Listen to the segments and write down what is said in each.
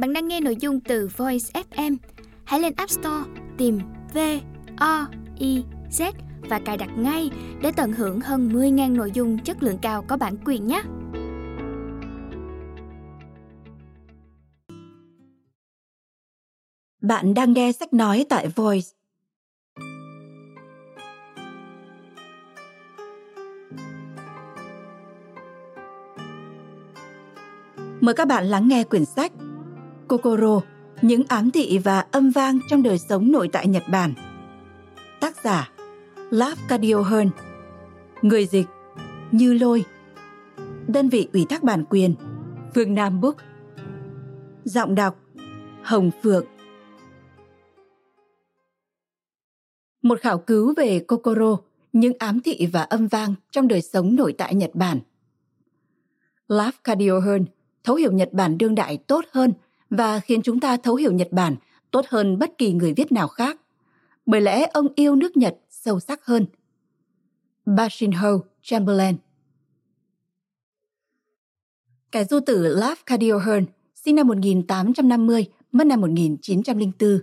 Bạn đang nghe nội dung từ Voice FM. Hãy lên App Store, tìm V O I Z và cài đặt ngay để tận hưởng hơn 10.000 nội dung chất lượng cao có bản quyền nhé. Bạn đang nghe sách nói tại Voice. Mời các bạn lắng nghe quyển sách Kokoro, những ám thị và âm vang trong đời sống nội tại Nhật Bản. Tác giả Lav Cadio Hearn Người dịch Như Lôi Đơn vị ủy thác bản quyền Phương Nam Book Giọng đọc Hồng Phượng Một khảo cứu về Kokoro, những ám thị và âm vang trong đời sống nội tại Nhật Bản. Lav Cadio Hearn thấu hiểu Nhật Bản đương đại tốt hơn và khiến chúng ta thấu hiểu Nhật Bản tốt hơn bất kỳ người viết nào khác. Bởi lẽ ông yêu nước Nhật sâu sắc hơn. Bashinho Chamberlain Kẻ du tử Laf Cadio Hearn, sinh năm 1850, mất năm 1904,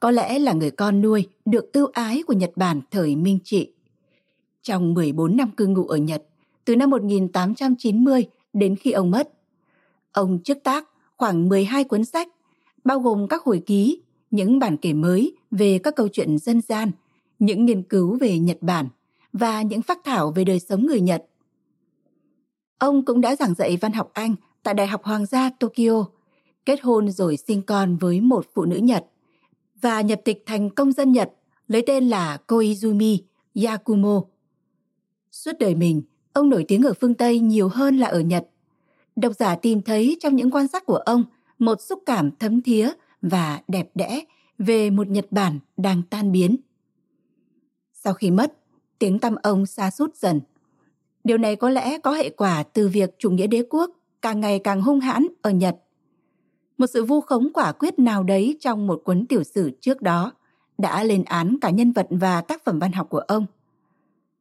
có lẽ là người con nuôi được ưu ái của Nhật Bản thời Minh Trị. Trong 14 năm cư ngụ ở Nhật, từ năm 1890 đến khi ông mất, ông trước tác khoảng 12 cuốn sách, bao gồm các hồi ký, những bản kể mới về các câu chuyện dân gian, những nghiên cứu về Nhật Bản và những phát thảo về đời sống người Nhật. Ông cũng đã giảng dạy văn học Anh tại Đại học Hoàng gia Tokyo, kết hôn rồi sinh con với một phụ nữ Nhật và nhập tịch thành công dân Nhật lấy tên là Koizumi Yakumo. Suốt đời mình, ông nổi tiếng ở phương Tây nhiều hơn là ở Nhật. Độc giả tìm thấy trong những quan sát của ông một xúc cảm thấm thía và đẹp đẽ về một Nhật Bản đang tan biến. Sau khi mất, tiếng tăm ông xa sút dần. Điều này có lẽ có hệ quả từ việc chủ nghĩa đế quốc càng ngày càng hung hãn ở Nhật. Một sự vu khống quả quyết nào đấy trong một cuốn tiểu sử trước đó đã lên án cả nhân vật và tác phẩm văn học của ông.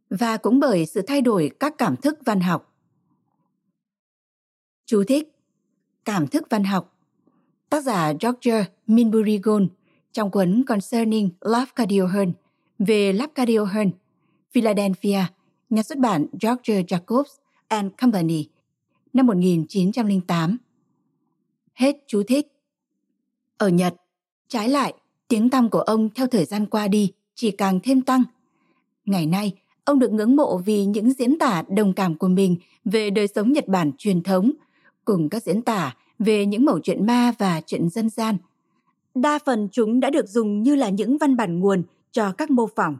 Và cũng bởi sự thay đổi các cảm thức văn học. Chú thích Cảm thức văn học Tác giả George Minbury Gold trong cuốn Concerning Lafcadio Hearn về Lafcadio Hearn, Philadelphia, nhà xuất bản George Jacobs and Company, năm 1908. Hết chú thích. Ở Nhật, trái lại, tiếng tăm của ông theo thời gian qua đi chỉ càng thêm tăng. Ngày nay, ông được ngưỡng mộ vì những diễn tả đồng cảm của mình về đời sống Nhật Bản truyền thống, cùng các diễn tả về những mẩu chuyện ma và chuyện dân gian. Đa phần chúng đã được dùng như là những văn bản nguồn cho các mô phỏng.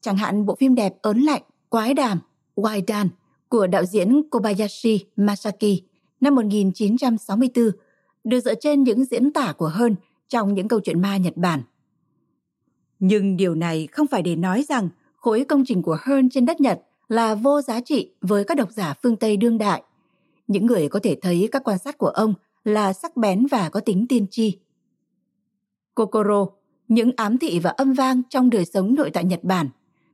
Chẳng hạn bộ phim đẹp ớn lạnh, quái đàm, Waidan của đạo diễn Kobayashi Masaki năm 1964 được dựa trên những diễn tả của Hơn trong những câu chuyện ma Nhật Bản. Nhưng điều này không phải để nói rằng khối công trình của Hearn trên đất Nhật là vô giá trị với các độc giả phương Tây đương đại. Những người có thể thấy các quan sát của ông là sắc bén và có tính tiên tri. Kokoro, những ám thị và âm vang trong đời sống nội tại Nhật Bản,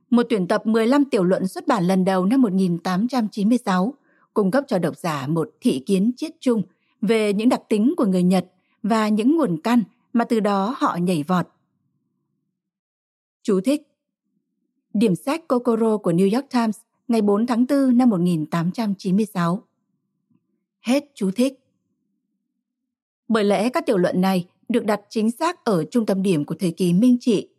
một tuyển tập 15 tiểu luận xuất bản lần đầu năm 1896, cung cấp cho độc giả một thị kiến chiết chung về những đặc tính của người Nhật và những nguồn căn mà từ đó họ nhảy vọt. Chú thích Điểm sách Kokoro của New York Times ngày 4 tháng 4 năm 1896. Hết chú thích. Bởi lẽ các tiểu luận này được đặt chính xác ở trung tâm điểm của thời kỳ Minh Trị.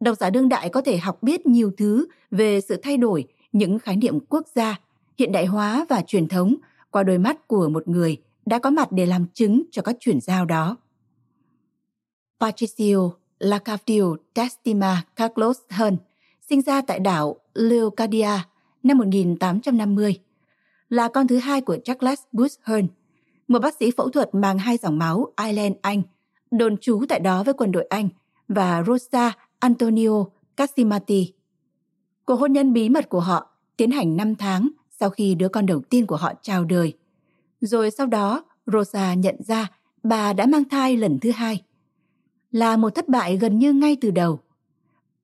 Độc giả đương đại có thể học biết nhiều thứ về sự thay đổi những khái niệm quốc gia, hiện đại hóa và truyền thống qua đôi mắt của một người đã có mặt để làm chứng cho các chuyển giao đó. Patricio Lacavdio Testima Carlos Hearn sinh ra tại đảo Leocadia năm 1850, là con thứ hai của Charles Bush Hearn, một bác sĩ phẫu thuật mang hai dòng máu Ireland Anh, đồn trú tại đó với quân đội Anh, và Rosa Antonio Casimati. Cuộc hôn nhân bí mật của họ tiến hành 5 tháng sau khi đứa con đầu tiên của họ chào đời. Rồi sau đó, Rosa nhận ra bà đã mang thai lần thứ hai. Là một thất bại gần như ngay từ đầu.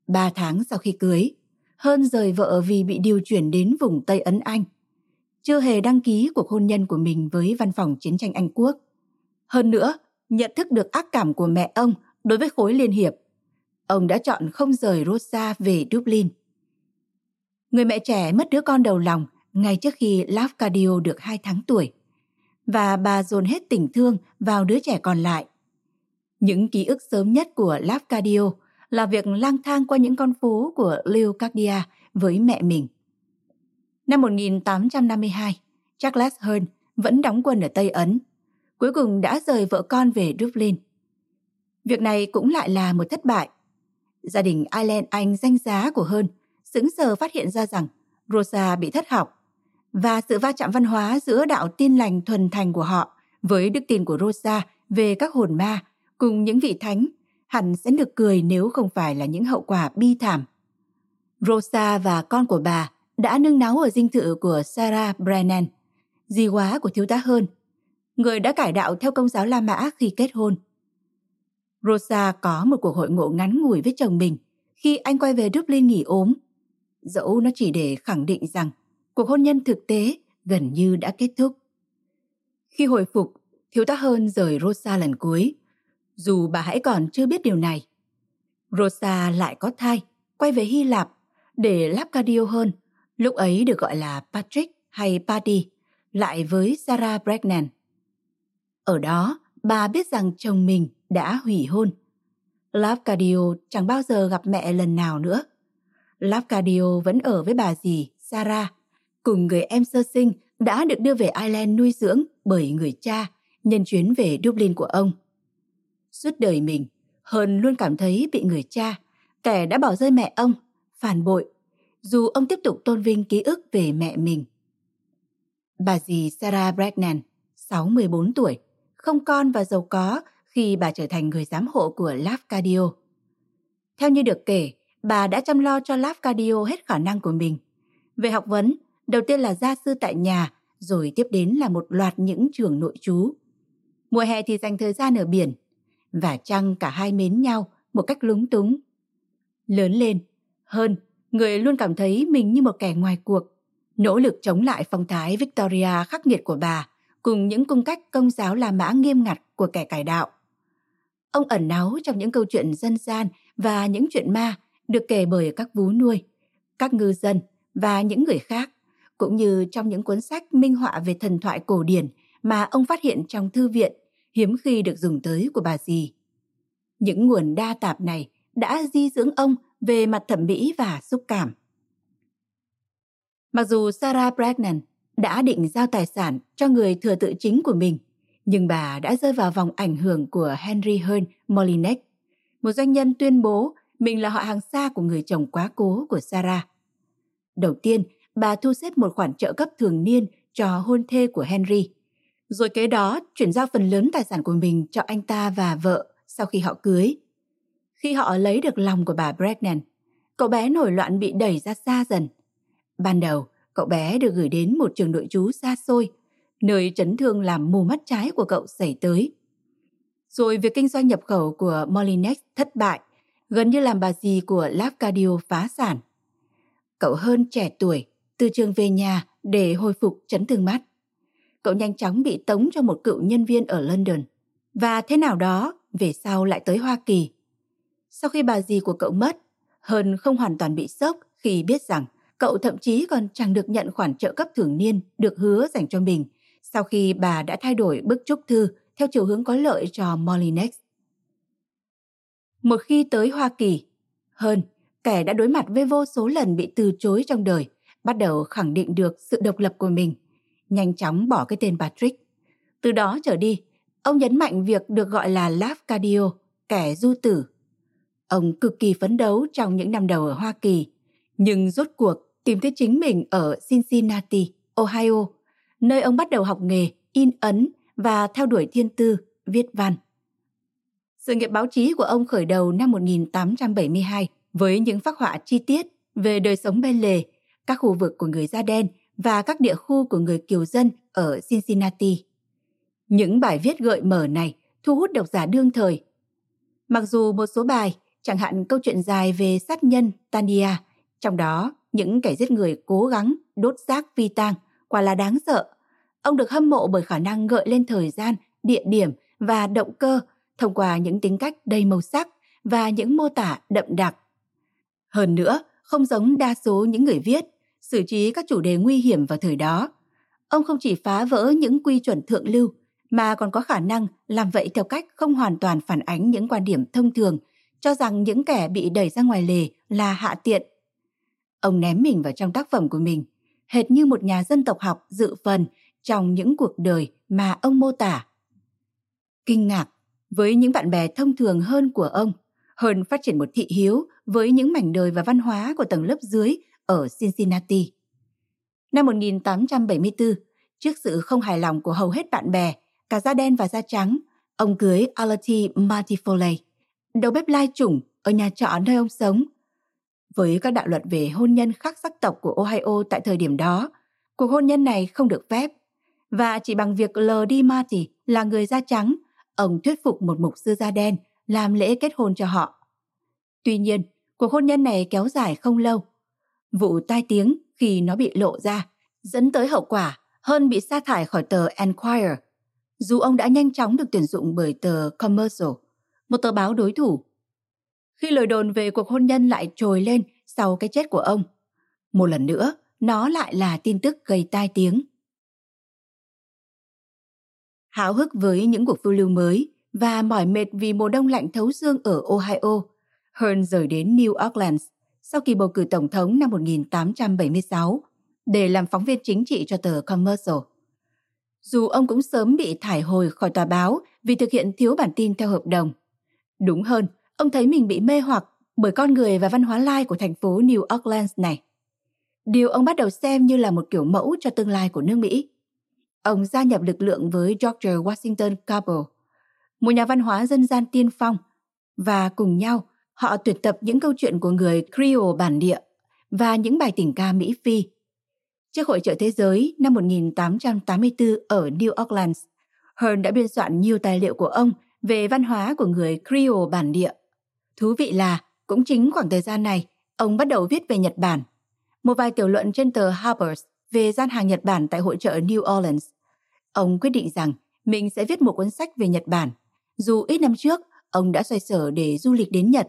Ba tháng sau khi cưới, hơn rời vợ vì bị điều chuyển đến vùng Tây Ấn Anh. Chưa hề đăng ký cuộc hôn nhân của mình với văn phòng chiến tranh Anh Quốc. Hơn nữa, nhận thức được ác cảm của mẹ ông đối với khối liên hiệp, ông đã chọn không rời Rosa về Dublin. Người mẹ trẻ mất đứa con đầu lòng ngay trước khi Lafcadio được 2 tháng tuổi và bà dồn hết tình thương vào đứa trẻ còn lại. Những ký ức sớm nhất của Lafcadio là việc lang thang qua những con phố của Leocardia với mẹ mình. Năm 1852, Charles Hearn vẫn đóng quân ở Tây Ấn. Cuối cùng đã rời vợ con về Dublin. Việc này cũng lại là một thất bại. Gia đình Ireland Anh danh giá của Hearn sững sờ phát hiện ra rằng Rosa bị thất học và sự va chạm văn hóa giữa đạo tin lành thuần thành của họ với đức tin của Rosa về các hồn ma cùng những vị thánh hẳn sẽ được cười nếu không phải là những hậu quả bi thảm. Rosa và con của bà đã nương náu ở dinh thự của Sarah Brennan, di quá của thiếu tá hơn, người đã cải đạo theo công giáo La Mã khi kết hôn. Rosa có một cuộc hội ngộ ngắn ngủi với chồng mình khi anh quay về Dublin nghỉ ốm. Dẫu nó chỉ để khẳng định rằng cuộc hôn nhân thực tế gần như đã kết thúc. Khi hồi phục, thiếu tá hơn rời Rosa lần cuối, dù bà hãy còn chưa biết điều này. Rosa lại có thai, quay về Hy Lạp để Lapcadio hơn, lúc ấy được gọi là Patrick hay Paddy, lại với Sarah Bregnan. Ở đó, bà biết rằng chồng mình đã hủy hôn. Lapcadio chẳng bao giờ gặp mẹ lần nào nữa. Lapcadio vẫn ở với bà dì Sarah, cùng người em sơ sinh đã được đưa về Ireland nuôi dưỡng bởi người cha nhân chuyến về Dublin của ông. Suốt đời mình, Hơn luôn cảm thấy bị người cha, kẻ đã bỏ rơi mẹ ông, phản bội, dù ông tiếp tục tôn vinh ký ức về mẹ mình. Bà dì Sarah Bregnan, 64 tuổi, không con và giàu có khi bà trở thành người giám hộ của Lafcadio. Theo như được kể, bà đã chăm lo cho Lafcadio hết khả năng của mình. Về học vấn, đầu tiên là gia sư tại nhà, rồi tiếp đến là một loạt những trường nội trú. Mùa hè thì dành thời gian ở biển, và chăng cả hai mến nhau một cách lúng túng. Lớn lên, hơn, người luôn cảm thấy mình như một kẻ ngoài cuộc, nỗ lực chống lại phong thái Victoria khắc nghiệt của bà, cùng những cung cách công giáo La Mã nghiêm ngặt của kẻ cải đạo. Ông ẩn náu trong những câu chuyện dân gian và những chuyện ma được kể bởi các vú nuôi, các ngư dân và những người khác, cũng như trong những cuốn sách minh họa về thần thoại cổ điển mà ông phát hiện trong thư viện hiếm khi được dùng tới của bà dì. Những nguồn đa tạp này đã di dưỡng ông về mặt thẩm mỹ và xúc cảm. Mặc dù Sarah Bregnan đã định giao tài sản cho người thừa tự chính của mình, nhưng bà đã rơi vào vòng ảnh hưởng của Henry Hearn Molinex, một doanh nhân tuyên bố mình là họ hàng xa của người chồng quá cố của Sarah. Đầu tiên, bà thu xếp một khoản trợ cấp thường niên cho hôn thê của Henry rồi kế đó chuyển giao phần lớn tài sản của mình cho anh ta và vợ sau khi họ cưới. Khi họ lấy được lòng của bà Bregnan, cậu bé nổi loạn bị đẩy ra xa dần. Ban đầu, cậu bé được gửi đến một trường nội trú xa xôi, nơi chấn thương làm mù mắt trái của cậu xảy tới. Rồi việc kinh doanh nhập khẩu của Molinex thất bại, gần như làm bà dì của Lafcadio phá sản. Cậu hơn trẻ tuổi, từ trường về nhà để hồi phục chấn thương mắt cậu nhanh chóng bị tống cho một cựu nhân viên ở London. Và thế nào đó, về sau lại tới Hoa Kỳ. Sau khi bà dì của cậu mất, Hơn không hoàn toàn bị sốc khi biết rằng cậu thậm chí còn chẳng được nhận khoản trợ cấp thường niên được hứa dành cho mình sau khi bà đã thay đổi bức chúc thư theo chiều hướng có lợi cho Molinex. Một khi tới Hoa Kỳ, Hơn, kẻ đã đối mặt với vô số lần bị từ chối trong đời, bắt đầu khẳng định được sự độc lập của mình – nhanh chóng bỏ cái tên Patrick. Từ đó trở đi, ông nhấn mạnh việc được gọi là Lafcadio, kẻ du tử. Ông cực kỳ phấn đấu trong những năm đầu ở Hoa Kỳ, nhưng rốt cuộc tìm thấy chính mình ở Cincinnati, Ohio, nơi ông bắt đầu học nghề in ấn và theo đuổi thiên tư, viết văn. Sự nghiệp báo chí của ông khởi đầu năm 1872 với những phác họa chi tiết về đời sống bên lề, các khu vực của người da đen và các địa khu của người kiều dân ở Cincinnati. Những bài viết gợi mở này thu hút độc giả đương thời. Mặc dù một số bài, chẳng hạn câu chuyện dài về sát nhân Tania, trong đó những kẻ giết người cố gắng đốt xác phi tang, quả là đáng sợ. Ông được hâm mộ bởi khả năng gợi lên thời gian, địa điểm và động cơ thông qua những tính cách đầy màu sắc và những mô tả đậm đặc. Hơn nữa, không giống đa số những người viết, xử trí các chủ đề nguy hiểm vào thời đó. Ông không chỉ phá vỡ những quy chuẩn thượng lưu, mà còn có khả năng làm vậy theo cách không hoàn toàn phản ánh những quan điểm thông thường, cho rằng những kẻ bị đẩy ra ngoài lề là hạ tiện. Ông ném mình vào trong tác phẩm của mình, hệt như một nhà dân tộc học dự phần trong những cuộc đời mà ông mô tả. Kinh ngạc, với những bạn bè thông thường hơn của ông, hơn phát triển một thị hiếu với những mảnh đời và văn hóa của tầng lớp dưới ở Cincinnati. Năm 1874, trước sự không hài lòng của hầu hết bạn bè, cả da đen và da trắng, ông cưới Alati Martifoley đầu bếp lai chủng ở nhà trọ nơi ông sống. Với các đạo luật về hôn nhân khác sắc tộc của Ohio tại thời điểm đó, cuộc hôn nhân này không được phép. Và chỉ bằng việc lờ đi Marty là người da trắng, ông thuyết phục một mục sư da đen làm lễ kết hôn cho họ. Tuy nhiên, cuộc hôn nhân này kéo dài không lâu. Vụ tai tiếng khi nó bị lộ ra dẫn tới hậu quả hơn bị sa thải khỏi tờ Enquirer, dù ông đã nhanh chóng được tuyển dụng bởi tờ Commercial, một tờ báo đối thủ. Khi lời đồn về cuộc hôn nhân lại trồi lên sau cái chết của ông, một lần nữa nó lại là tin tức gây tai tiếng. Háo hức với những cuộc phiêu lưu mới và mỏi mệt vì mùa đông lạnh thấu xương ở Ohio, Hearn rời đến New Orleans sau kỳ bầu cử tổng thống năm 1876 để làm phóng viên chính trị cho tờ Commercial. Dù ông cũng sớm bị thải hồi khỏi tòa báo vì thực hiện thiếu bản tin theo hợp đồng. Đúng hơn, ông thấy mình bị mê hoặc bởi con người và văn hóa lai của thành phố New Orleans này. Điều ông bắt đầu xem như là một kiểu mẫu cho tương lai của nước Mỹ. Ông gia nhập lực lượng với George Washington Cabell, một nhà văn hóa dân gian tiên phong, và cùng nhau họ tuyển tập những câu chuyện của người Creole bản địa và những bài tình ca Mỹ Phi. Trước hội trợ thế giới năm 1884 ở New Orleans, Hearn đã biên soạn nhiều tài liệu của ông về văn hóa của người Creole bản địa. Thú vị là, cũng chính khoảng thời gian này, ông bắt đầu viết về Nhật Bản. Một vài tiểu luận trên tờ Harper's về gian hàng Nhật Bản tại hội trợ New Orleans. Ông quyết định rằng mình sẽ viết một cuốn sách về Nhật Bản. Dù ít năm trước, ông đã xoay sở để du lịch đến Nhật.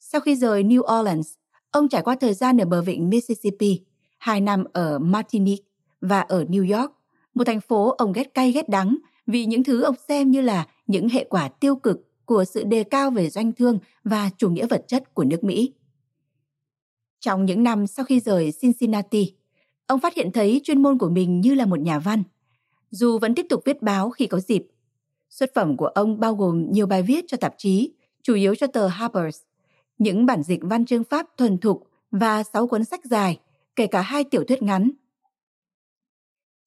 Sau khi rời New Orleans, ông trải qua thời gian ở bờ vịnh Mississippi, hai năm ở Martinique và ở New York, một thành phố ông ghét cay ghét đắng vì những thứ ông xem như là những hệ quả tiêu cực của sự đề cao về doanh thương và chủ nghĩa vật chất của nước Mỹ. Trong những năm sau khi rời Cincinnati, ông phát hiện thấy chuyên môn của mình như là một nhà văn. Dù vẫn tiếp tục viết báo khi có dịp, xuất phẩm của ông bao gồm nhiều bài viết cho tạp chí, chủ yếu cho tờ Harper's, những bản dịch văn chương Pháp thuần thục và sáu cuốn sách dài, kể cả hai tiểu thuyết ngắn.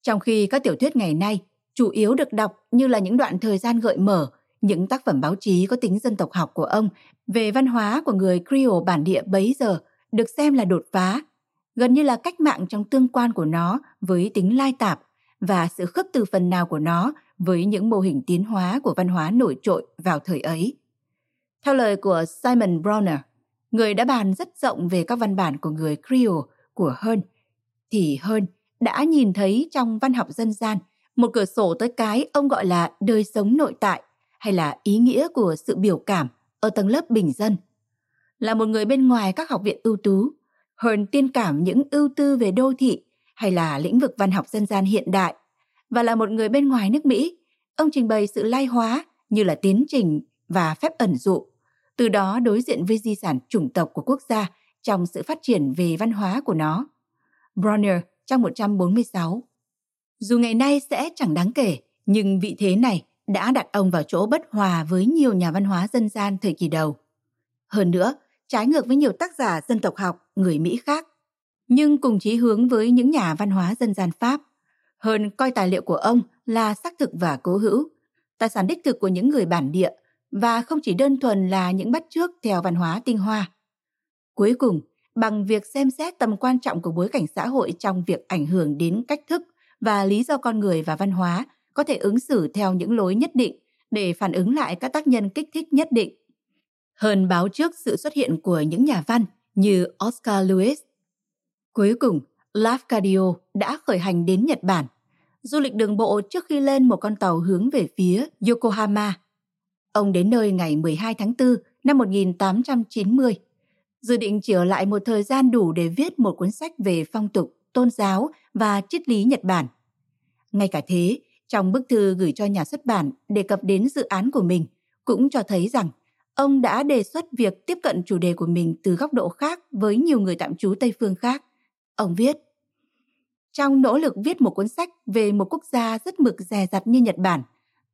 Trong khi các tiểu thuyết ngày nay chủ yếu được đọc như là những đoạn thời gian gợi mở, những tác phẩm báo chí có tính dân tộc học của ông về văn hóa của người Creole bản địa bấy giờ được xem là đột phá, gần như là cách mạng trong tương quan của nó với tính lai tạp và sự khớp từ phần nào của nó với những mô hình tiến hóa của văn hóa nổi trội vào thời ấy. Theo lời của Simon Bronner, người đã bàn rất rộng về các văn bản của người Creole của Hearn, thì Hearn đã nhìn thấy trong văn học dân gian một cửa sổ tới cái ông gọi là đời sống nội tại hay là ý nghĩa của sự biểu cảm ở tầng lớp bình dân. Là một người bên ngoài các học viện ưu tú, Hearn tiên cảm những ưu tư về đô thị hay là lĩnh vực văn học dân gian hiện đại và là một người bên ngoài nước Mỹ, ông trình bày sự lai hóa như là tiến trình và phép ẩn dụ từ đó đối diện với di sản chủng tộc của quốc gia trong sự phát triển về văn hóa của nó. Bronner trong 146 dù ngày nay sẽ chẳng đáng kể, nhưng vị thế này đã đặt ông vào chỗ bất hòa với nhiều nhà văn hóa dân gian thời kỳ đầu. Hơn nữa, trái ngược với nhiều tác giả dân tộc học người Mỹ khác, nhưng cùng chí hướng với những nhà văn hóa dân gian Pháp. Hơn coi tài liệu của ông là xác thực và cố hữu, tài sản đích thực của những người bản địa và không chỉ đơn thuần là những bắt chước theo văn hóa tinh hoa. Cuối cùng, bằng việc xem xét tầm quan trọng của bối cảnh xã hội trong việc ảnh hưởng đến cách thức và lý do con người và văn hóa có thể ứng xử theo những lối nhất định để phản ứng lại các tác nhân kích thích nhất định. Hơn báo trước sự xuất hiện của những nhà văn như Oscar Lewis. Cuối cùng, Lafcadio đã khởi hành đến Nhật Bản. du lịch đường bộ trước khi lên một con tàu hướng về phía Yokohama. Ông đến nơi ngày 12 tháng 4 năm 1890, dự định chỉ ở lại một thời gian đủ để viết một cuốn sách về phong tục, tôn giáo và triết lý Nhật Bản. Ngay cả thế, trong bức thư gửi cho nhà xuất bản đề cập đến dự án của mình, cũng cho thấy rằng ông đã đề xuất việc tiếp cận chủ đề của mình từ góc độ khác với nhiều người tạm trú Tây phương khác. Ông viết, trong nỗ lực viết một cuốn sách về một quốc gia rất mực dè dặt như Nhật Bản,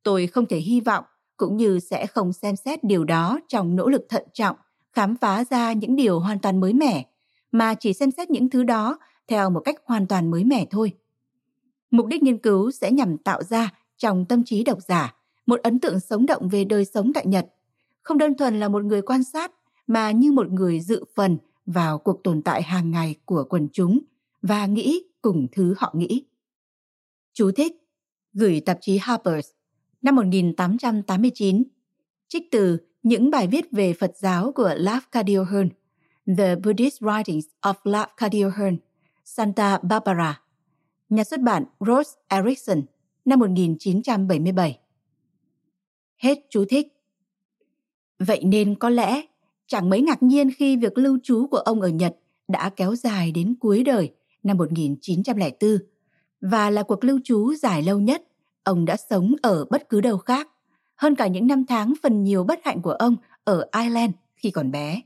tôi không thể hy vọng cũng như sẽ không xem xét điều đó trong nỗ lực thận trọng, khám phá ra những điều hoàn toàn mới mẻ, mà chỉ xem xét những thứ đó theo một cách hoàn toàn mới mẻ thôi. Mục đích nghiên cứu sẽ nhằm tạo ra trong tâm trí độc giả một ấn tượng sống động về đời sống tại Nhật, không đơn thuần là một người quan sát mà như một người dự phần vào cuộc tồn tại hàng ngày của quần chúng và nghĩ cùng thứ họ nghĩ. Chú thích Gửi tạp chí Harper's năm 1889 Trích từ những bài viết về Phật giáo của Lafcadio Hearn The Buddhist Writings of Lafcadio Hearn Santa Barbara. Nhà xuất bản Rose Erickson năm 1977 Hết chú thích. Vậy nên có lẽ chẳng mấy ngạc nhiên khi việc lưu trú của ông ở Nhật đã kéo dài đến cuối đời năm 1904 và là cuộc lưu trú dài lâu nhất ông đã sống ở bất cứ đâu khác, hơn cả những năm tháng phần nhiều bất hạnh của ông ở Ireland khi còn bé.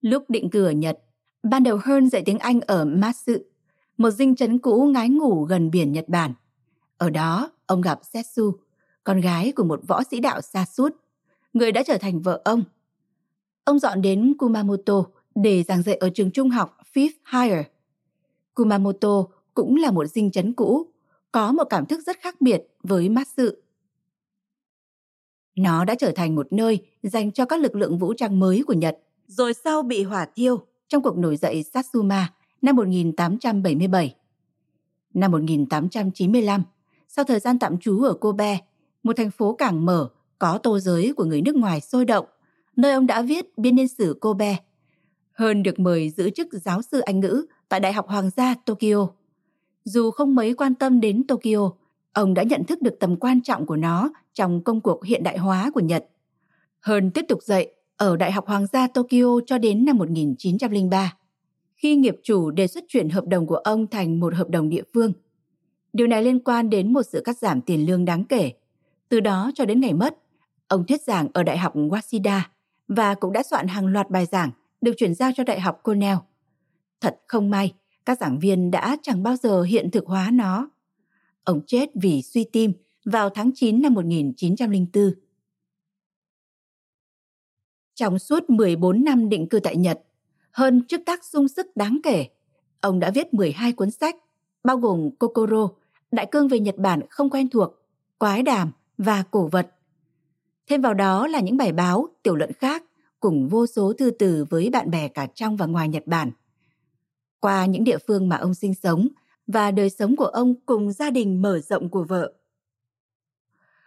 Lúc định cư ở Nhật, ban đầu Hearn dạy tiếng Anh ở Matsu, một dinh trấn cũ ngái ngủ gần biển Nhật Bản. Ở đó, ông gặp Setsu, con gái của một võ sĩ đạo xa suốt, người đã trở thành vợ ông. Ông dọn đến Kumamoto để giảng dạy ở trường trung học Fifth Higher. Kumamoto cũng là một dinh trấn cũ, có một cảm thức rất khác biệt với Matsu. Nó đã trở thành một nơi dành cho các lực lượng vũ trang mới của Nhật, rồi sau bị hỏa thiêu trong cuộc nổi dậy Satsuma năm 1877. Năm 1895, sau thời gian tạm trú ở Kobe, một thành phố cảng mở có tô giới của người nước ngoài sôi động, nơi ông đã viết biên niên sử Kobe. Hơn được mời giữ chức giáo sư Anh ngữ tại Đại học Hoàng gia Tokyo. Dù không mấy quan tâm đến Tokyo, ông đã nhận thức được tầm quan trọng của nó trong công cuộc hiện đại hóa của Nhật. Hơn tiếp tục dạy ở Đại học Hoàng gia Tokyo cho đến năm 1903, khi nghiệp chủ đề xuất chuyển hợp đồng của ông thành một hợp đồng địa phương. Điều này liên quan đến một sự cắt giảm tiền lương đáng kể. Từ đó cho đến ngày mất, ông thuyết giảng ở Đại học Waseda và cũng đã soạn hàng loạt bài giảng được chuyển giao cho Đại học Cornell. Thật không may, các giảng viên đã chẳng bao giờ hiện thực hóa nó. Ông chết vì suy tim vào tháng 9 năm 1904. Trong suốt 14 năm định cư tại Nhật, hơn chức tác sung sức đáng kể, ông đã viết 12 cuốn sách, bao gồm Kokoro, Đại cương về Nhật Bản không quen thuộc, Quái đàm và Cổ vật. Thêm vào đó là những bài báo, tiểu luận khác cùng vô số thư từ với bạn bè cả trong và ngoài Nhật Bản – qua những địa phương mà ông sinh sống và đời sống của ông cùng gia đình mở rộng của vợ.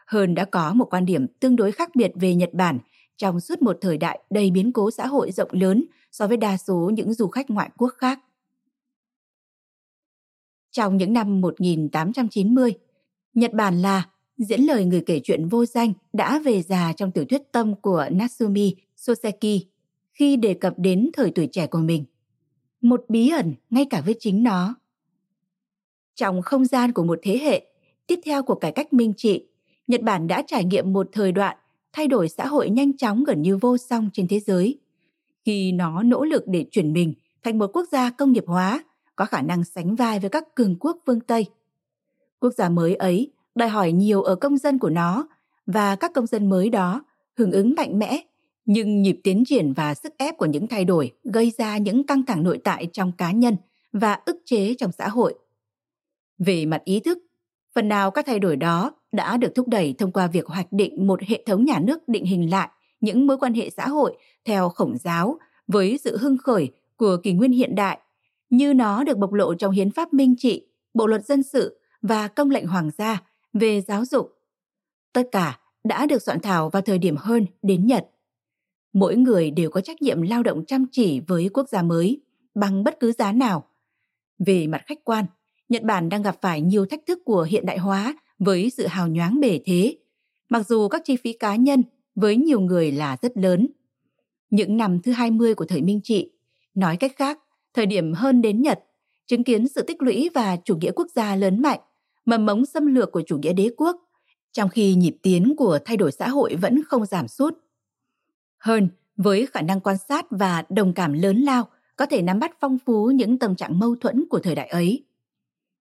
Hơn đã có một quan điểm tương đối khác biệt về Nhật Bản trong suốt một thời đại đầy biến cố xã hội rộng lớn so với đa số những du khách ngoại quốc khác. Trong những năm 1890, Nhật Bản là diễn lời người kể chuyện vô danh đã về già trong tiểu thuyết tâm của Natsumi Soseki khi đề cập đến thời tuổi trẻ của mình một bí ẩn ngay cả với chính nó. Trong không gian của một thế hệ, tiếp theo của cải cách minh trị, Nhật Bản đã trải nghiệm một thời đoạn thay đổi xã hội nhanh chóng gần như vô song trên thế giới. Khi nó nỗ lực để chuyển mình thành một quốc gia công nghiệp hóa, có khả năng sánh vai với các cường quốc phương Tây. Quốc gia mới ấy đòi hỏi nhiều ở công dân của nó và các công dân mới đó hưởng ứng mạnh mẽ nhưng nhịp tiến triển và sức ép của những thay đổi gây ra những căng thẳng nội tại trong cá nhân và ức chế trong xã hội. Về mặt ý thức, phần nào các thay đổi đó đã được thúc đẩy thông qua việc hoạch định một hệ thống nhà nước định hình lại những mối quan hệ xã hội theo khổng giáo với sự hưng khởi của kỷ nguyên hiện đại, như nó được bộc lộ trong hiến pháp minh trị, bộ luật dân sự và công lệnh hoàng gia về giáo dục. Tất cả đã được soạn thảo vào thời điểm hơn đến Nhật mỗi người đều có trách nhiệm lao động chăm chỉ với quốc gia mới bằng bất cứ giá nào. Về mặt khách quan, Nhật Bản đang gặp phải nhiều thách thức của hiện đại hóa với sự hào nhoáng bể thế, mặc dù các chi phí cá nhân với nhiều người là rất lớn. Những năm thứ 20 của thời Minh Trị, nói cách khác, thời điểm hơn đến Nhật, chứng kiến sự tích lũy và chủ nghĩa quốc gia lớn mạnh, mầm mống xâm lược của chủ nghĩa đế quốc, trong khi nhịp tiến của thay đổi xã hội vẫn không giảm sút. Hơn, với khả năng quan sát và đồng cảm lớn lao, có thể nắm bắt phong phú những tâm trạng mâu thuẫn của thời đại ấy.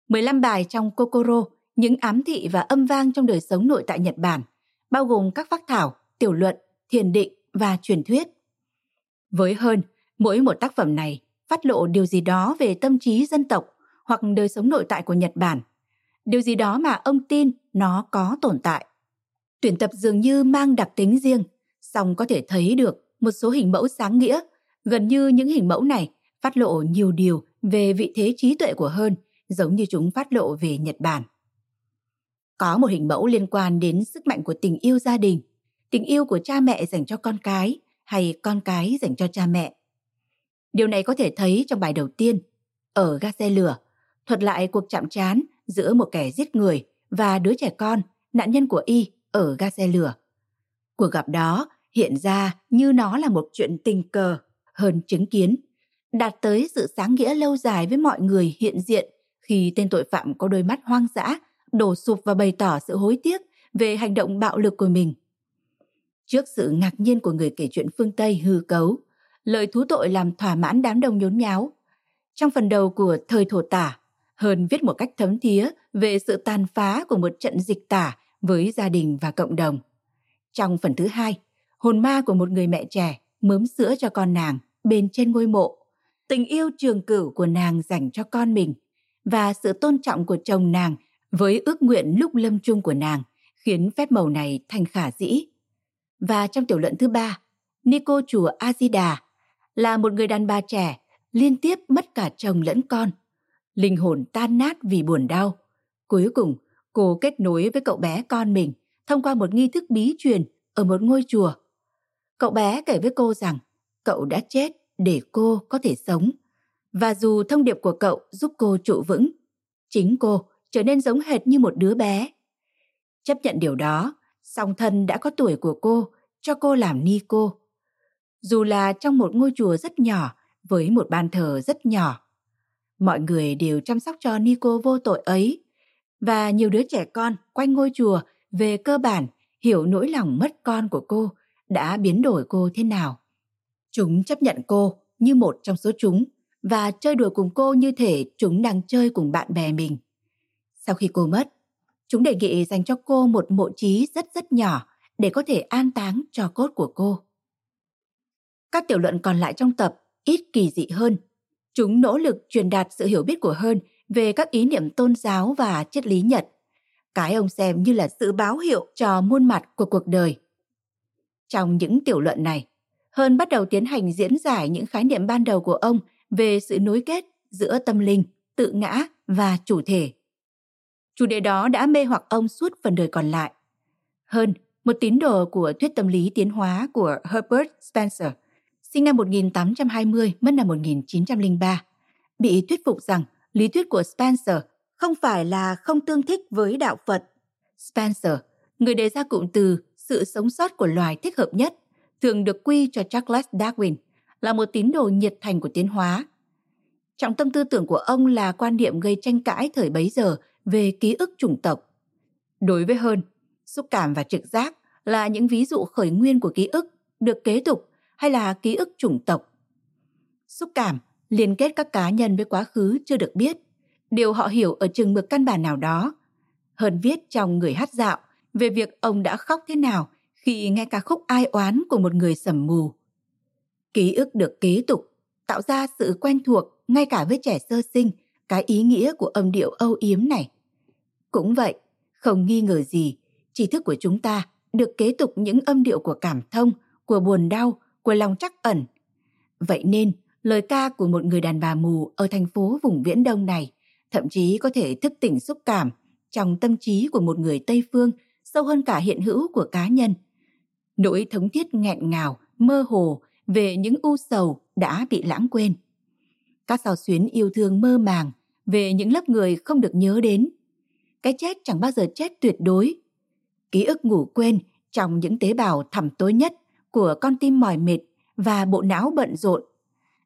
15 bài trong Kokoro, những ám thị và âm vang trong đời sống nội tại Nhật Bản, bao gồm các phác thảo, tiểu luận, thiền định và truyền thuyết. Với hơn, mỗi một tác phẩm này phát lộ điều gì đó về tâm trí dân tộc hoặc đời sống nội tại của Nhật Bản. Điều gì đó mà ông tin nó có tồn tại. Tuyển tập dường như mang đặc tính riêng, song có thể thấy được một số hình mẫu sáng nghĩa. Gần như những hình mẫu này phát lộ nhiều điều về vị thế trí tuệ của hơn, giống như chúng phát lộ về Nhật Bản. Có một hình mẫu liên quan đến sức mạnh của tình yêu gia đình, tình yêu của cha mẹ dành cho con cái hay con cái dành cho cha mẹ. Điều này có thể thấy trong bài đầu tiên, ở ga xe lửa, thuật lại cuộc chạm trán giữa một kẻ giết người và đứa trẻ con, nạn nhân của Y ở ga xe lửa. Cuộc gặp đó hiện ra như nó là một chuyện tình cờ hơn chứng kiến, đạt tới sự sáng nghĩa lâu dài với mọi người hiện diện khi tên tội phạm có đôi mắt hoang dã đổ sụp và bày tỏ sự hối tiếc về hành động bạo lực của mình. Trước sự ngạc nhiên của người kể chuyện phương Tây hư cấu, lời thú tội làm thỏa mãn đám đông nhốn nháo. Trong phần đầu của thời thổ tả, hơn viết một cách thấm thía về sự tàn phá của một trận dịch tả với gia đình và cộng đồng. Trong phần thứ hai, hồn ma của một người mẹ trẻ mớm sữa cho con nàng bên trên ngôi mộ, tình yêu trường cửu của nàng dành cho con mình và sự tôn trọng của chồng nàng với ước nguyện lúc lâm chung của nàng khiến phép màu này thành khả dĩ. Và trong tiểu luận thứ ba, Nico chùa Azida là một người đàn bà trẻ liên tiếp mất cả chồng lẫn con. Linh hồn tan nát vì buồn đau. Cuối cùng, cô kết nối với cậu bé con mình thông qua một nghi thức bí truyền ở một ngôi chùa. Cậu bé kể với cô rằng cậu đã chết để cô có thể sống. Và dù thông điệp của cậu giúp cô trụ vững, chính cô trở nên giống hệt như một đứa bé. Chấp nhận điều đó, song thân đã có tuổi của cô, cho cô làm ni cô. Dù là trong một ngôi chùa rất nhỏ, với một ban thờ rất nhỏ. Mọi người đều chăm sóc cho ni cô vô tội ấy. Và nhiều đứa trẻ con quanh ngôi chùa về cơ bản hiểu nỗi lòng mất con của cô đã biến đổi cô thế nào. Chúng chấp nhận cô như một trong số chúng và chơi đùa cùng cô như thể chúng đang chơi cùng bạn bè mình. Sau khi cô mất, chúng đề nghị dành cho cô một mộ trí rất rất nhỏ để có thể an táng cho cốt của cô. Các tiểu luận còn lại trong tập ít kỳ dị hơn. Chúng nỗ lực truyền đạt sự hiểu biết của hơn về các ý niệm tôn giáo và triết lý Nhật. Cái ông xem như là sự báo hiệu cho muôn mặt của cuộc đời. Trong những tiểu luận này, hơn bắt đầu tiến hành diễn giải những khái niệm ban đầu của ông về sự nối kết giữa tâm linh, tự ngã và chủ thể. Chủ đề đó đã mê hoặc ông suốt phần đời còn lại. Hơn, một tín đồ của thuyết tâm lý tiến hóa của Herbert Spencer, sinh năm 1820, mất năm 1903, bị thuyết phục rằng lý thuyết của Spencer không phải là không tương thích với đạo Phật. Spencer, người đề ra cụm từ sự sống sót của loài thích hợp nhất, thường được quy cho Charles Darwin, là một tín đồ nhiệt thành của tiến hóa. Trọng tâm tư tưởng của ông là quan niệm gây tranh cãi thời bấy giờ về ký ức chủng tộc. Đối với hơn, xúc cảm và trực giác là những ví dụ khởi nguyên của ký ức được kế tục hay là ký ức chủng tộc. Xúc cảm liên kết các cá nhân với quá khứ chưa được biết, điều họ hiểu ở chừng mực căn bản nào đó. Hơn viết trong Người hát dạo về việc ông đã khóc thế nào khi nghe ca khúc ai oán của một người sầm mù. Ký ức được kế tục, tạo ra sự quen thuộc ngay cả với trẻ sơ sinh cái ý nghĩa của âm điệu âu yếm này. Cũng vậy, không nghi ngờ gì, tri thức của chúng ta được kế tục những âm điệu của cảm thông, của buồn đau, của lòng trắc ẩn. Vậy nên, lời ca của một người đàn bà mù ở thành phố vùng viễn đông này thậm chí có thể thức tỉnh xúc cảm trong tâm trí của một người Tây phương sâu hơn cả hiện hữu của cá nhân. Nỗi thống thiết nghẹn ngào, mơ hồ về những u sầu đã bị lãng quên. Các sao xuyến yêu thương mơ màng về những lớp người không được nhớ đến. Cái chết chẳng bao giờ chết tuyệt đối. Ký ức ngủ quên trong những tế bào thẳm tối nhất của con tim mỏi mệt và bộ não bận rộn.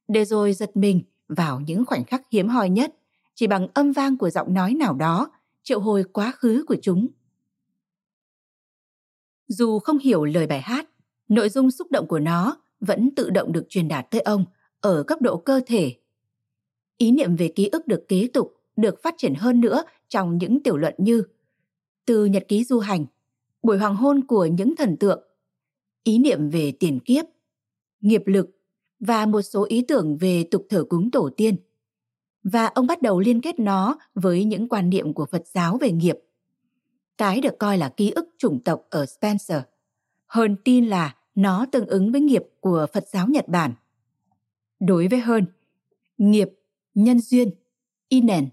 Để rồi giật mình vào những khoảnh khắc hiếm hoi nhất chỉ bằng âm vang của giọng nói nào đó triệu hồi quá khứ của chúng. Dù không hiểu lời bài hát, nội dung xúc động của nó vẫn tự động được truyền đạt tới ông ở cấp độ cơ thể. Ý niệm về ký ức được kế tục, được phát triển hơn nữa trong những tiểu luận như từ nhật ký du hành, buổi hoàng hôn của những thần tượng, ý niệm về tiền kiếp, nghiệp lực và một số ý tưởng về tục thờ cúng tổ tiên. Và ông bắt đầu liên kết nó với những quan niệm của Phật giáo về nghiệp. Cái được coi là ký ức chủng tộc ở Spencer. Hơn tin là nó tương ứng với nghiệp của Phật giáo Nhật Bản. Đối với hơn, nghiệp, nhân duyên, inen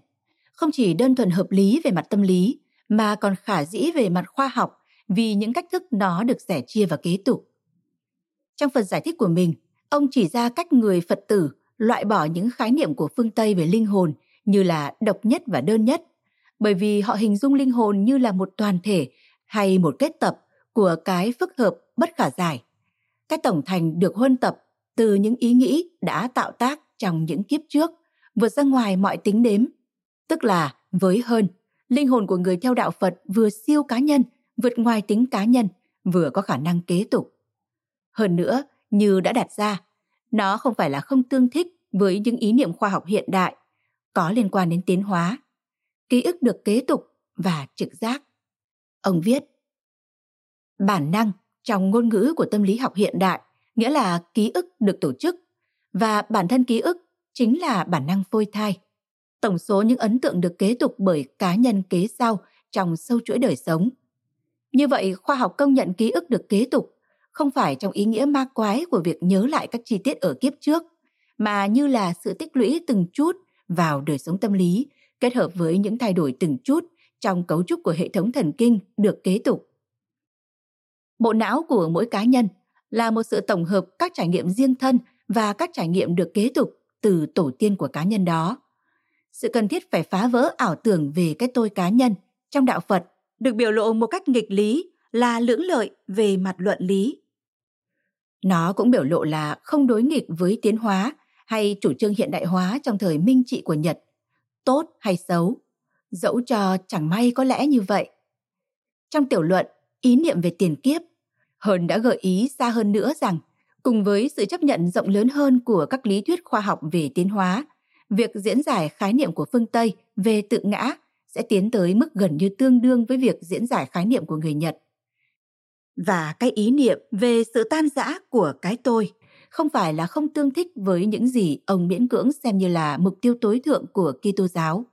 không chỉ đơn thuần hợp lý về mặt tâm lý mà còn khả dĩ về mặt khoa học vì những cách thức nó được sẻ chia và kế tục. Trong phần giải thích của mình, ông chỉ ra cách người Phật tử loại bỏ những khái niệm của phương Tây về linh hồn như là độc nhất và đơn nhất, bởi vì họ hình dung linh hồn như là một toàn thể hay một kết tập của cái phức hợp bất khả giải. Cái tổng thành được huân tập từ những ý nghĩ đã tạo tác trong những kiếp trước, vượt ra ngoài mọi tính đếm. Tức là với hơn, linh hồn của người theo đạo Phật vừa siêu cá nhân, vượt ngoài tính cá nhân, vừa có khả năng kế tục. Hơn nữa, như đã đặt ra, nó không phải là không tương thích với những ý niệm khoa học hiện đại, có liên quan đến tiến hóa. Ký ức được kế tục và trực giác. Ông viết, bản năng trong ngôn ngữ của tâm lý học hiện đại nghĩa là ký ức được tổ chức và bản thân ký ức chính là bản năng phôi thai. Tổng số những ấn tượng được kế tục bởi cá nhân kế sau trong sâu chuỗi đời sống. Như vậy, khoa học công nhận ký ức được kế tục không phải trong ý nghĩa ma quái của việc nhớ lại các chi tiết ở kiếp trước, mà như là sự tích lũy từng chút vào đời sống tâm lý, kết hợp với những thay đổi từng chút trong cấu trúc của hệ thống thần kinh được kế tục. Bộ não của mỗi cá nhân là một sự tổng hợp các trải nghiệm riêng thân và các trải nghiệm được kế tục từ tổ tiên của cá nhân đó. Sự cần thiết phải phá vỡ ảo tưởng về cái tôi cá nhân trong đạo Phật được biểu lộ một cách nghịch lý là lưỡng lợi về mặt luận lý. Nó cũng biểu lộ là không đối nghịch với tiến hóa hay chủ trương hiện đại hóa trong thời minh trị của Nhật, tốt hay xấu, dẫu cho chẳng may có lẽ như vậy. Trong tiểu luận Ý niệm về tiền kiếp, Hơn đã gợi ý xa hơn nữa rằng cùng với sự chấp nhận rộng lớn hơn của các lý thuyết khoa học về tiến hóa, việc diễn giải khái niệm của phương Tây về tự ngã sẽ tiến tới mức gần như tương đương với việc diễn giải khái niệm của người Nhật. Và cái ý niệm về sự tan rã của cái tôi không phải là không tương thích với những gì ông miễn cưỡng xem như là mục tiêu tối thượng của Kitô giáo.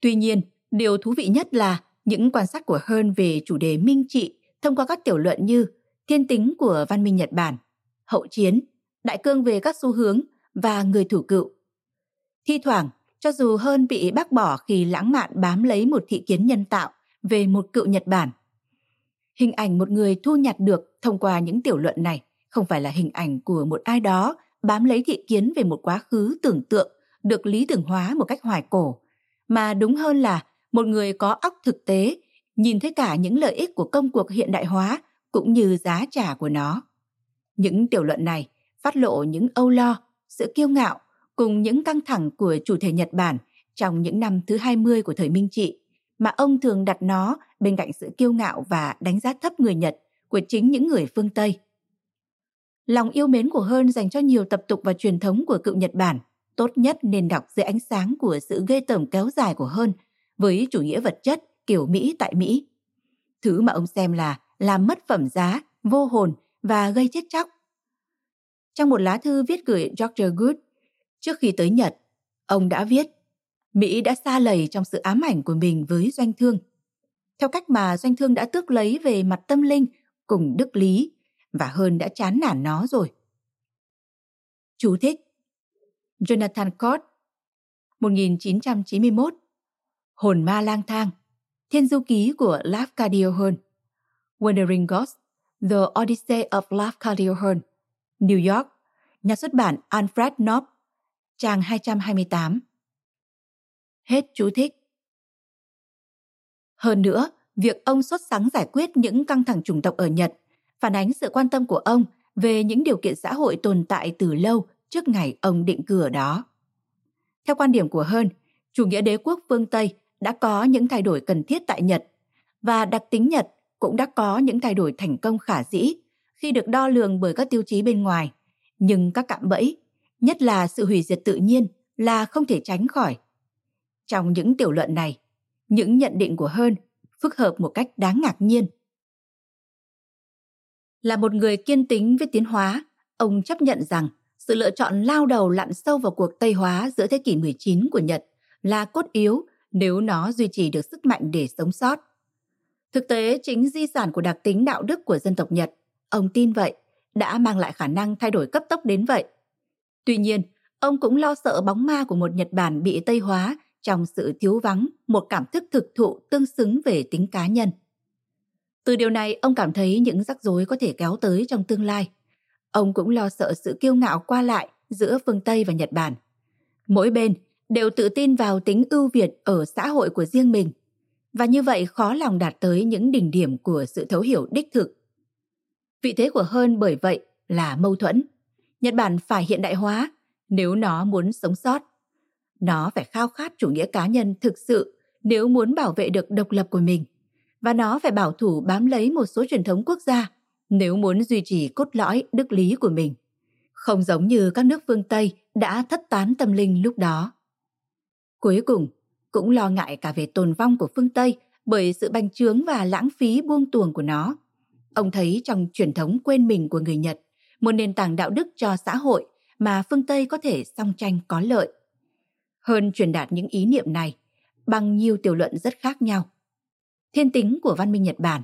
Tuy nhiên, điều thú vị nhất là những quan sát của Hearn về chủ đề minh trị thông qua các tiểu luận như thiên tính của văn minh Nhật Bản, hậu chiến, đại cương về các xu hướng và người thủ cựu. Thi thoảng, cho dù hơn bị bác bỏ khi lãng mạn bám lấy một thị kiến nhân tạo về một cựu Nhật Bản. Hình ảnh một người thu nhặt được thông qua những tiểu luận này không phải là hình ảnh của một ai đó bám lấy thị kiến về một quá khứ tưởng tượng được lý tưởng hóa một cách hoài cổ, mà đúng hơn là một người có óc thực tế nhìn thấy cả những lợi ích của công cuộc hiện đại hóa cũng như giá trả của nó. Những tiểu luận này phát lộ những âu lo, sự kiêu ngạo cùng những căng thẳng của chủ thể Nhật Bản trong những năm thứ 20 của thời Minh Trị, mà ông thường đặt nó bên cạnh sự kiêu ngạo và đánh giá thấp người Nhật của chính những người phương Tây. Lòng yêu mến của Hơn dành cho nhiều tập tục và truyền thống của cựu Nhật Bản tốt nhất nên đọc dưới ánh sáng của sự ghê tởm kéo dài của Hơn với chủ nghĩa vật chất kiểu Mỹ tại Mỹ. Thứ mà ông xem là làm mất phẩm giá, vô hồn và gây chết chóc. Trong một lá thư viết gửi George Good, trước khi tới Nhật, ông đã viết Mỹ đã xa lầy trong sự ám ảnh của mình với doanh thương. Theo cách mà doanh thương đã tước lấy về mặt tâm linh cùng đức lý và hơn đã chán nản nó rồi. Chú thích Jonathan Cott 1991 Hồn ma lang thang Thiên du ký của Lafcadio Hearn Wandering Ghost The Odyssey of Lafcadio Hearn New York Nhà xuất bản Alfred Knopf Trang 228 Hết chú thích. Hơn nữa, việc ông xuất sáng giải quyết những căng thẳng chủng tộc ở Nhật phản ánh sự quan tâm của ông về những điều kiện xã hội tồn tại từ lâu trước ngày ông định cư ở đó. Theo quan điểm của Hơn, chủ nghĩa đế quốc phương Tây đã có những thay đổi cần thiết tại Nhật và đặc tính Nhật cũng đã có những thay đổi thành công khả dĩ khi được đo lường bởi các tiêu chí bên ngoài. Nhưng các cạm bẫy, nhất là sự hủy diệt tự nhiên là không thể tránh khỏi. Trong những tiểu luận này, những nhận định của Hơn phức hợp một cách đáng ngạc nhiên. Là một người kiên tính với tiến hóa, ông chấp nhận rằng sự lựa chọn lao đầu lặn sâu vào cuộc Tây hóa giữa thế kỷ 19 của Nhật là cốt yếu nếu nó duy trì được sức mạnh để sống sót. Thực tế, chính di sản của đặc tính đạo đức của dân tộc Nhật, ông tin vậy, đã mang lại khả năng thay đổi cấp tốc đến vậy. Tuy nhiên, ông cũng lo sợ bóng ma của một Nhật Bản bị Tây hóa trong sự thiếu vắng một cảm thức thực thụ tương xứng về tính cá nhân. Từ điều này, ông cảm thấy những rắc rối có thể kéo tới trong tương lai. Ông cũng lo sợ sự kiêu ngạo qua lại giữa phương Tây và Nhật Bản. Mỗi bên đều tự tin vào tính ưu việt ở xã hội của riêng mình và như vậy khó lòng đạt tới những đỉnh điểm của sự thấu hiểu đích thực. Vị thế của hơn bởi vậy là mâu thuẫn. Nhật Bản phải hiện đại hóa nếu nó muốn sống sót. Nó phải khao khát chủ nghĩa cá nhân thực sự nếu muốn bảo vệ được độc lập của mình. Và nó phải bảo thủ bám lấy một số truyền thống quốc gia nếu muốn duy trì cốt lõi đức lý của mình. Không giống như các nước phương Tây đã thất tán tâm linh lúc đó. Cuối cùng, cũng lo ngại cả về tồn vong của phương Tây bởi sự bành trướng và lãng phí buông tuồng của nó. Ông thấy trong truyền thống quên mình của người Nhật, một nền tảng đạo đức cho xã hội mà phương Tây có thể song tranh có lợi. Hơn truyền đạt những ý niệm này bằng nhiều tiểu luận rất khác nhau. Thiên tính của văn minh Nhật Bản,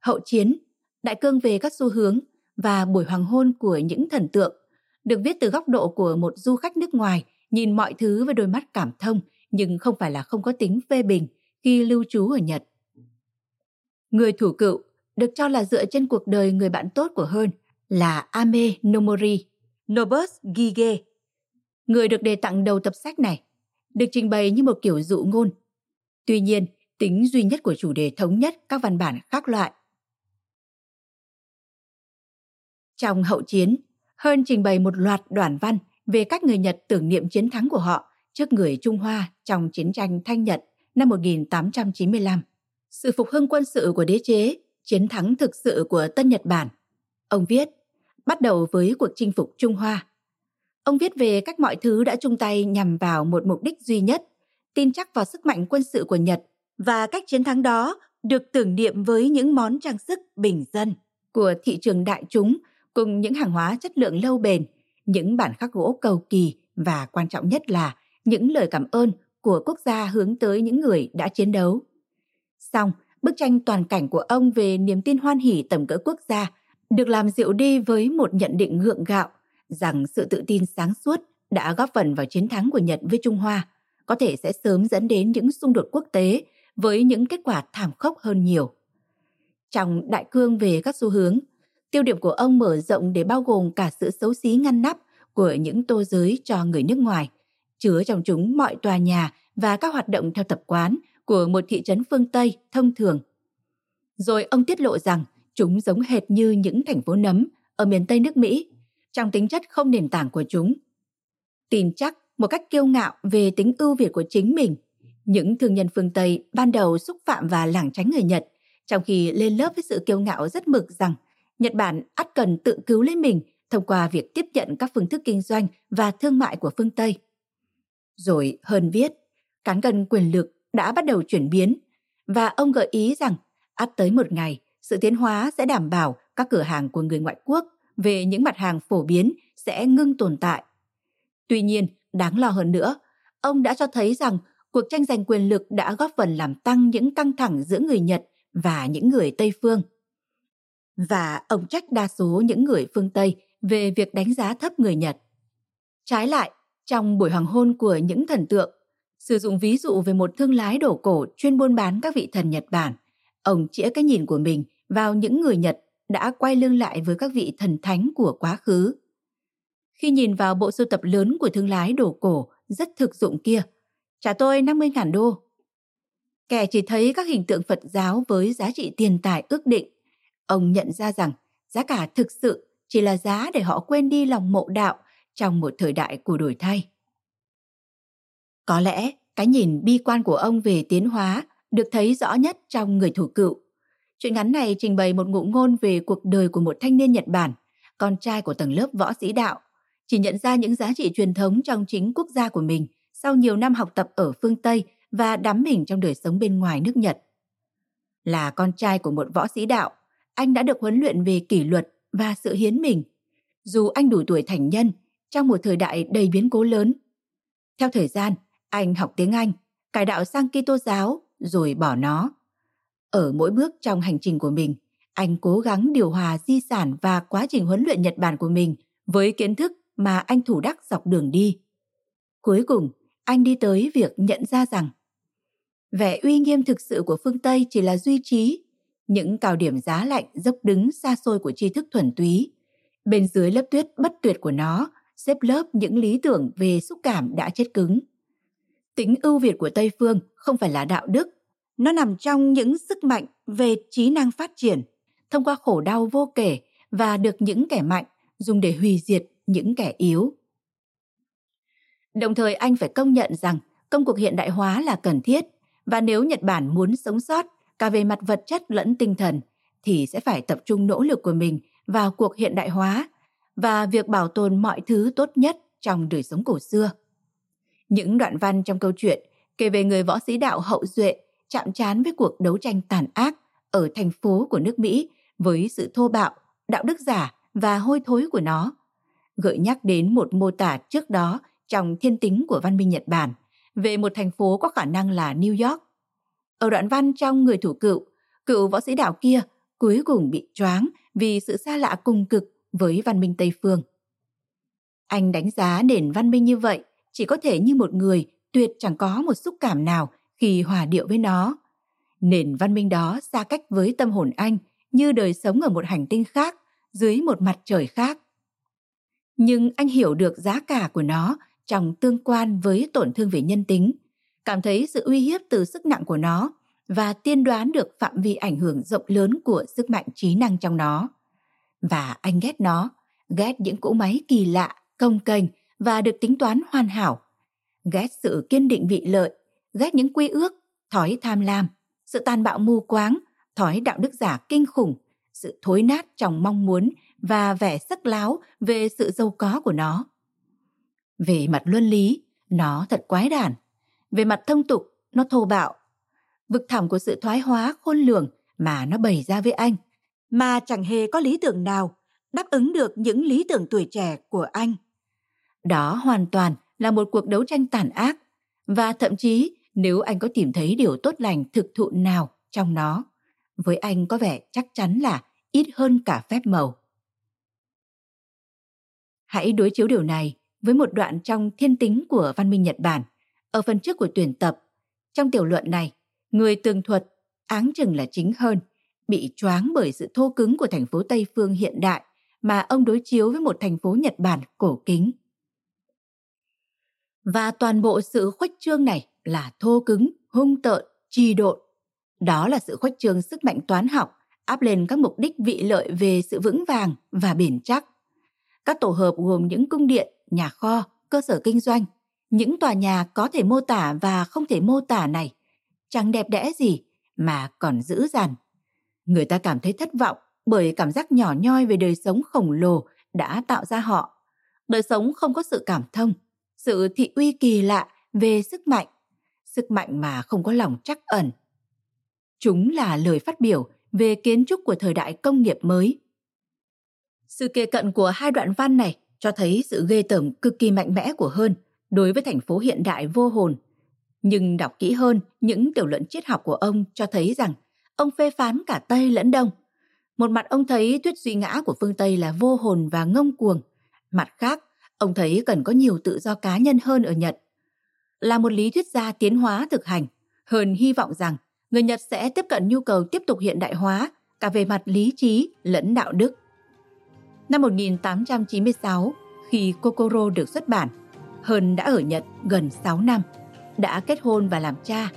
hậu chiến, đại cương về các xu hướng và buổi hoàng hôn của những thần tượng được viết từ góc độ của một du khách nước ngoài nhìn mọi thứ với đôi mắt cảm thông nhưng không phải là không có tính phê bình khi lưu trú ở Nhật. Người thủ cựu được cho là dựa trên cuộc đời người bạn tốt của Hơn là Ame Nomori, Nobus Gige. Người được đề tặng đầu tập sách này được trình bày như một kiểu dụ ngôn. Tuy nhiên, tính duy nhất của chủ đề thống nhất các văn bản khác loại. Trong hậu chiến, Hơn trình bày một loạt đoạn văn về cách người Nhật tưởng niệm chiến thắng của họ trước người Trung Hoa trong chiến tranh Thanh Nhật năm 1895. Sự phục hưng quân sự của đế chế, chiến thắng thực sự của Tân Nhật Bản. Ông viết, bắt đầu với cuộc chinh phục Trung Hoa. Ông viết về cách mọi thứ đã chung tay nhằm vào một mục đích duy nhất, tin chắc vào sức mạnh quân sự của Nhật và cách chiến thắng đó được tưởng niệm với những món trang sức bình dân của thị trường đại chúng cùng những hàng hóa chất lượng lâu bền, những bản khắc gỗ cầu kỳ và quan trọng nhất là những lời cảm ơn của quốc gia hướng tới những người đã chiến đấu. Xong, bức tranh toàn cảnh của ông về niềm tin hoan hỉ tầm cỡ quốc gia được làm dịu đi với một nhận định gượng gạo rằng sự tự tin sáng suốt đã góp phần vào chiến thắng của Nhật với Trung Hoa, có thể sẽ sớm dẫn đến những xung đột quốc tế với những kết quả thảm khốc hơn nhiều. Trong đại cương về các xu hướng, tiêu điểm của ông mở rộng để bao gồm cả sự xấu xí ngăn nắp của những tô giới cho người nước ngoài – chứa trong chúng mọi tòa nhà và các hoạt động theo tập quán của một thị trấn phương Tây thông thường. Rồi ông tiết lộ rằng chúng giống hệt như những thành phố nấm ở miền Tây nước Mỹ, trong tính chất không nền tảng của chúng. Tin chắc một cách kiêu ngạo về tính ưu việt của chính mình, những thương nhân phương Tây ban đầu xúc phạm và lảng tránh người Nhật, trong khi lên lớp với sự kiêu ngạo rất mực rằng Nhật Bản ắt cần tự cứu lấy mình thông qua việc tiếp nhận các phương thức kinh doanh và thương mại của phương Tây. Rồi hơn viết, cán cân quyền lực đã bắt đầu chuyển biến và ông gợi ý rằng ắt tới một ngày sự tiến hóa sẽ đảm bảo các cửa hàng của người ngoại quốc về những mặt hàng phổ biến sẽ ngưng tồn tại. Tuy nhiên, đáng lo hơn nữa, ông đã cho thấy rằng cuộc tranh giành quyền lực đã góp phần làm tăng những căng thẳng giữa người Nhật và những người Tây phương. Và ông trách đa số những người phương Tây về việc đánh giá thấp người Nhật. Trái lại, trong buổi hoàng hôn của những thần tượng, sử dụng ví dụ về một thương lái đổ cổ chuyên buôn bán các vị thần Nhật Bản, ông chĩa cái nhìn của mình vào những người Nhật đã quay lưng lại với các vị thần thánh của quá khứ. Khi nhìn vào bộ sưu tập lớn của thương lái đổ cổ rất thực dụng kia, trả tôi 50.000 đô. Kẻ chỉ thấy các hình tượng Phật giáo với giá trị tiền tài ước định. Ông nhận ra rằng giá cả thực sự chỉ là giá để họ quên đi lòng mộ đạo trong một thời đại của đổi thay. Có lẽ cái nhìn bi quan của ông về tiến hóa được thấy rõ nhất trong người thủ cựu. Chuyện ngắn này trình bày một ngụ ngôn về cuộc đời của một thanh niên Nhật Bản, con trai của tầng lớp võ sĩ đạo, chỉ nhận ra những giá trị truyền thống trong chính quốc gia của mình sau nhiều năm học tập ở phương Tây và đắm mình trong đời sống bên ngoài nước Nhật. Là con trai của một võ sĩ đạo, anh đã được huấn luyện về kỷ luật và sự hiến mình. Dù anh đủ tuổi thành nhân, trong một thời đại đầy biến cố lớn. Theo thời gian, anh học tiếng Anh, cải đạo sang Kitô giáo rồi bỏ nó. Ở mỗi bước trong hành trình của mình, anh cố gắng điều hòa di sản và quá trình huấn luyện Nhật Bản của mình với kiến thức mà anh thủ đắc dọc đường đi. Cuối cùng, anh đi tới việc nhận ra rằng vẻ uy nghiêm thực sự của phương Tây chỉ là duy trì những cao điểm giá lạnh dốc đứng xa xôi của tri thức thuần túy. Bên dưới lớp tuyết bất tuyệt của nó xếp lớp những lý tưởng về xúc cảm đã chết cứng. Tính ưu việt của Tây phương không phải là đạo đức, nó nằm trong những sức mạnh về trí năng phát triển, thông qua khổ đau vô kể và được những kẻ mạnh dùng để hủy diệt những kẻ yếu. Đồng thời anh phải công nhận rằng công cuộc hiện đại hóa là cần thiết và nếu Nhật Bản muốn sống sót cả về mặt vật chất lẫn tinh thần thì sẽ phải tập trung nỗ lực của mình vào cuộc hiện đại hóa và việc bảo tồn mọi thứ tốt nhất trong đời sống cổ xưa. Những đoạn văn trong câu chuyện kể về người võ sĩ đạo hậu duệ chạm trán với cuộc đấu tranh tàn ác ở thành phố của nước Mỹ với sự thô bạo, đạo đức giả và hôi thối của nó, gợi nhắc đến một mô tả trước đó trong thiên tính của văn minh Nhật Bản về một thành phố có khả năng là New York. Ở đoạn văn trong Người thủ cựu, cựu võ sĩ đạo kia cuối cùng bị choáng vì sự xa lạ cùng cực với văn minh Tây Phương. Anh đánh giá nền văn minh như vậy chỉ có thể như một người tuyệt chẳng có một xúc cảm nào khi hòa điệu với nó. Nền văn minh đó xa cách với tâm hồn anh như đời sống ở một hành tinh khác, dưới một mặt trời khác. Nhưng anh hiểu được giá cả của nó trong tương quan với tổn thương về nhân tính, cảm thấy sự uy hiếp từ sức nặng của nó và tiên đoán được phạm vi ảnh hưởng rộng lớn của sức mạnh trí năng trong nó. Và anh ghét nó, ghét những cỗ máy kỳ lạ, công kênh và được tính toán hoàn hảo. Ghét sự kiên định vị lợi, ghét những quy ước, thói tham lam, sự tàn bạo mù quáng, thói đạo đức giả kinh khủng, sự thối nát trong mong muốn và vẻ sắc láo về sự giàu có của nó. Về mặt luân lý, nó thật quái đản. Về mặt thông tục, nó thô bạo. Vực thẳm của sự thoái hóa khôn lường mà nó bày ra với anh, mà chẳng hề có lý tưởng nào đáp ứng được những lý tưởng tuổi trẻ của anh. Đó hoàn toàn là một cuộc đấu tranh tàn ác, và thậm chí nếu anh có tìm thấy điều tốt lành thực thụ nào trong nó, với anh có vẻ chắc chắn là ít hơn cả phép màu. Hãy đối chiếu điều này với một đoạn trong thiên tính của văn minh Nhật Bản, ở phần trước của tuyển tập. Trong tiểu luận này, người tường thuật, áng chừng là chính hơn, bị choáng bởi sự thô cứng của thành phố Tây Phương hiện đại mà ông đối chiếu với một thành phố Nhật Bản cổ kính. Và toàn bộ sự khuếch trương này là thô cứng, hung tợn, trì độn. Đó là sự khuếch trương sức mạnh toán học áp lên các mục đích vị lợi về sự vững vàng và bền chắc. Các tổ hợp gồm những cung điện, nhà kho, cơ sở kinh doanh, những tòa nhà có thể mô tả và không thể mô tả này, chẳng đẹp đẽ gì mà còn dữ dằn. Người ta cảm thấy thất vọng bởi cảm giác nhỏ nhoi về đời sống khổng lồ đã tạo ra họ. Đời sống không có sự cảm thông, sự thị uy kỳ lạ về sức mạnh, sức mạnh mà không có lòng chắc ẩn. Chúng là lời phát biểu về kiến trúc của thời đại công nghiệp mới. Sự kề cận của hai đoạn văn này cho thấy sự ghê tởm cực kỳ mạnh mẽ của hơn đối với thành phố hiện đại vô hồn. Nhưng đọc kỹ hơn, những tiểu luận triết học của ông cho thấy rằng ông phê phán cả Tây lẫn Đông. Một mặt ông thấy thuyết duy ngã của phương Tây là vô hồn và ngông cuồng. Mặt khác, ông thấy cần có nhiều tự do cá nhân hơn ở Nhật. Là một lý thuyết gia tiến hóa thực hành, hơn hy vọng rằng người Nhật sẽ tiếp cận nhu cầu tiếp tục hiện đại hóa cả về mặt lý trí lẫn đạo đức. Năm 1896, khi Kokoro được xuất bản, Hơn đã ở Nhật gần 6 năm. đã kết hôn và làm cha.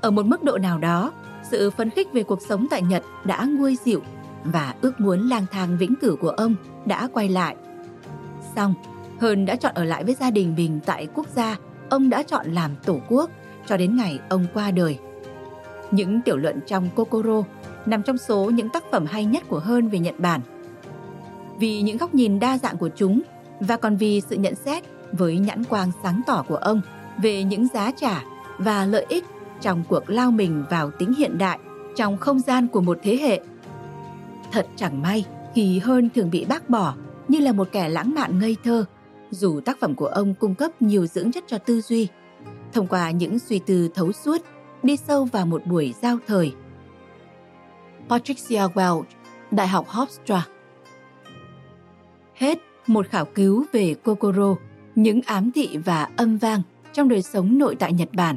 Ở một mức độ nào đó, sự phấn khích về cuộc sống tại Nhật đã nguôi dịu và ước muốn lang thang vĩnh cửu của ông đã quay lại. Xong, Hơn đã chọn ở lại với gia đình mình tại quốc gia ông đã chọn làm tổ quốc cho đến ngày ông qua đời. Những tiểu luận trong Kokoro nằm trong số những tác phẩm hay nhất của Hơn về Nhật Bản. Vì những góc nhìn đa dạng của chúng và còn vì sự nhận xét với nhãn quang sáng tỏ của ông về những giá trả và lợi ích trong cuộc lao mình vào tính hiện đại trong không gian của một thế hệ. Thật chẳng may khi Hơn thường bị bác bỏ như là một kẻ lãng mạn ngây thơ, dù tác phẩm của ông cung cấp nhiều dưỡng chất cho tư duy, thông qua những suy tư thấu suốt, đi sâu vào một buổi giao thời. Patricia Welch, Đại học Hofstra Hết một khảo cứu về Kokoro, những ám thị và âm vang trong đời sống nội tại Nhật Bản.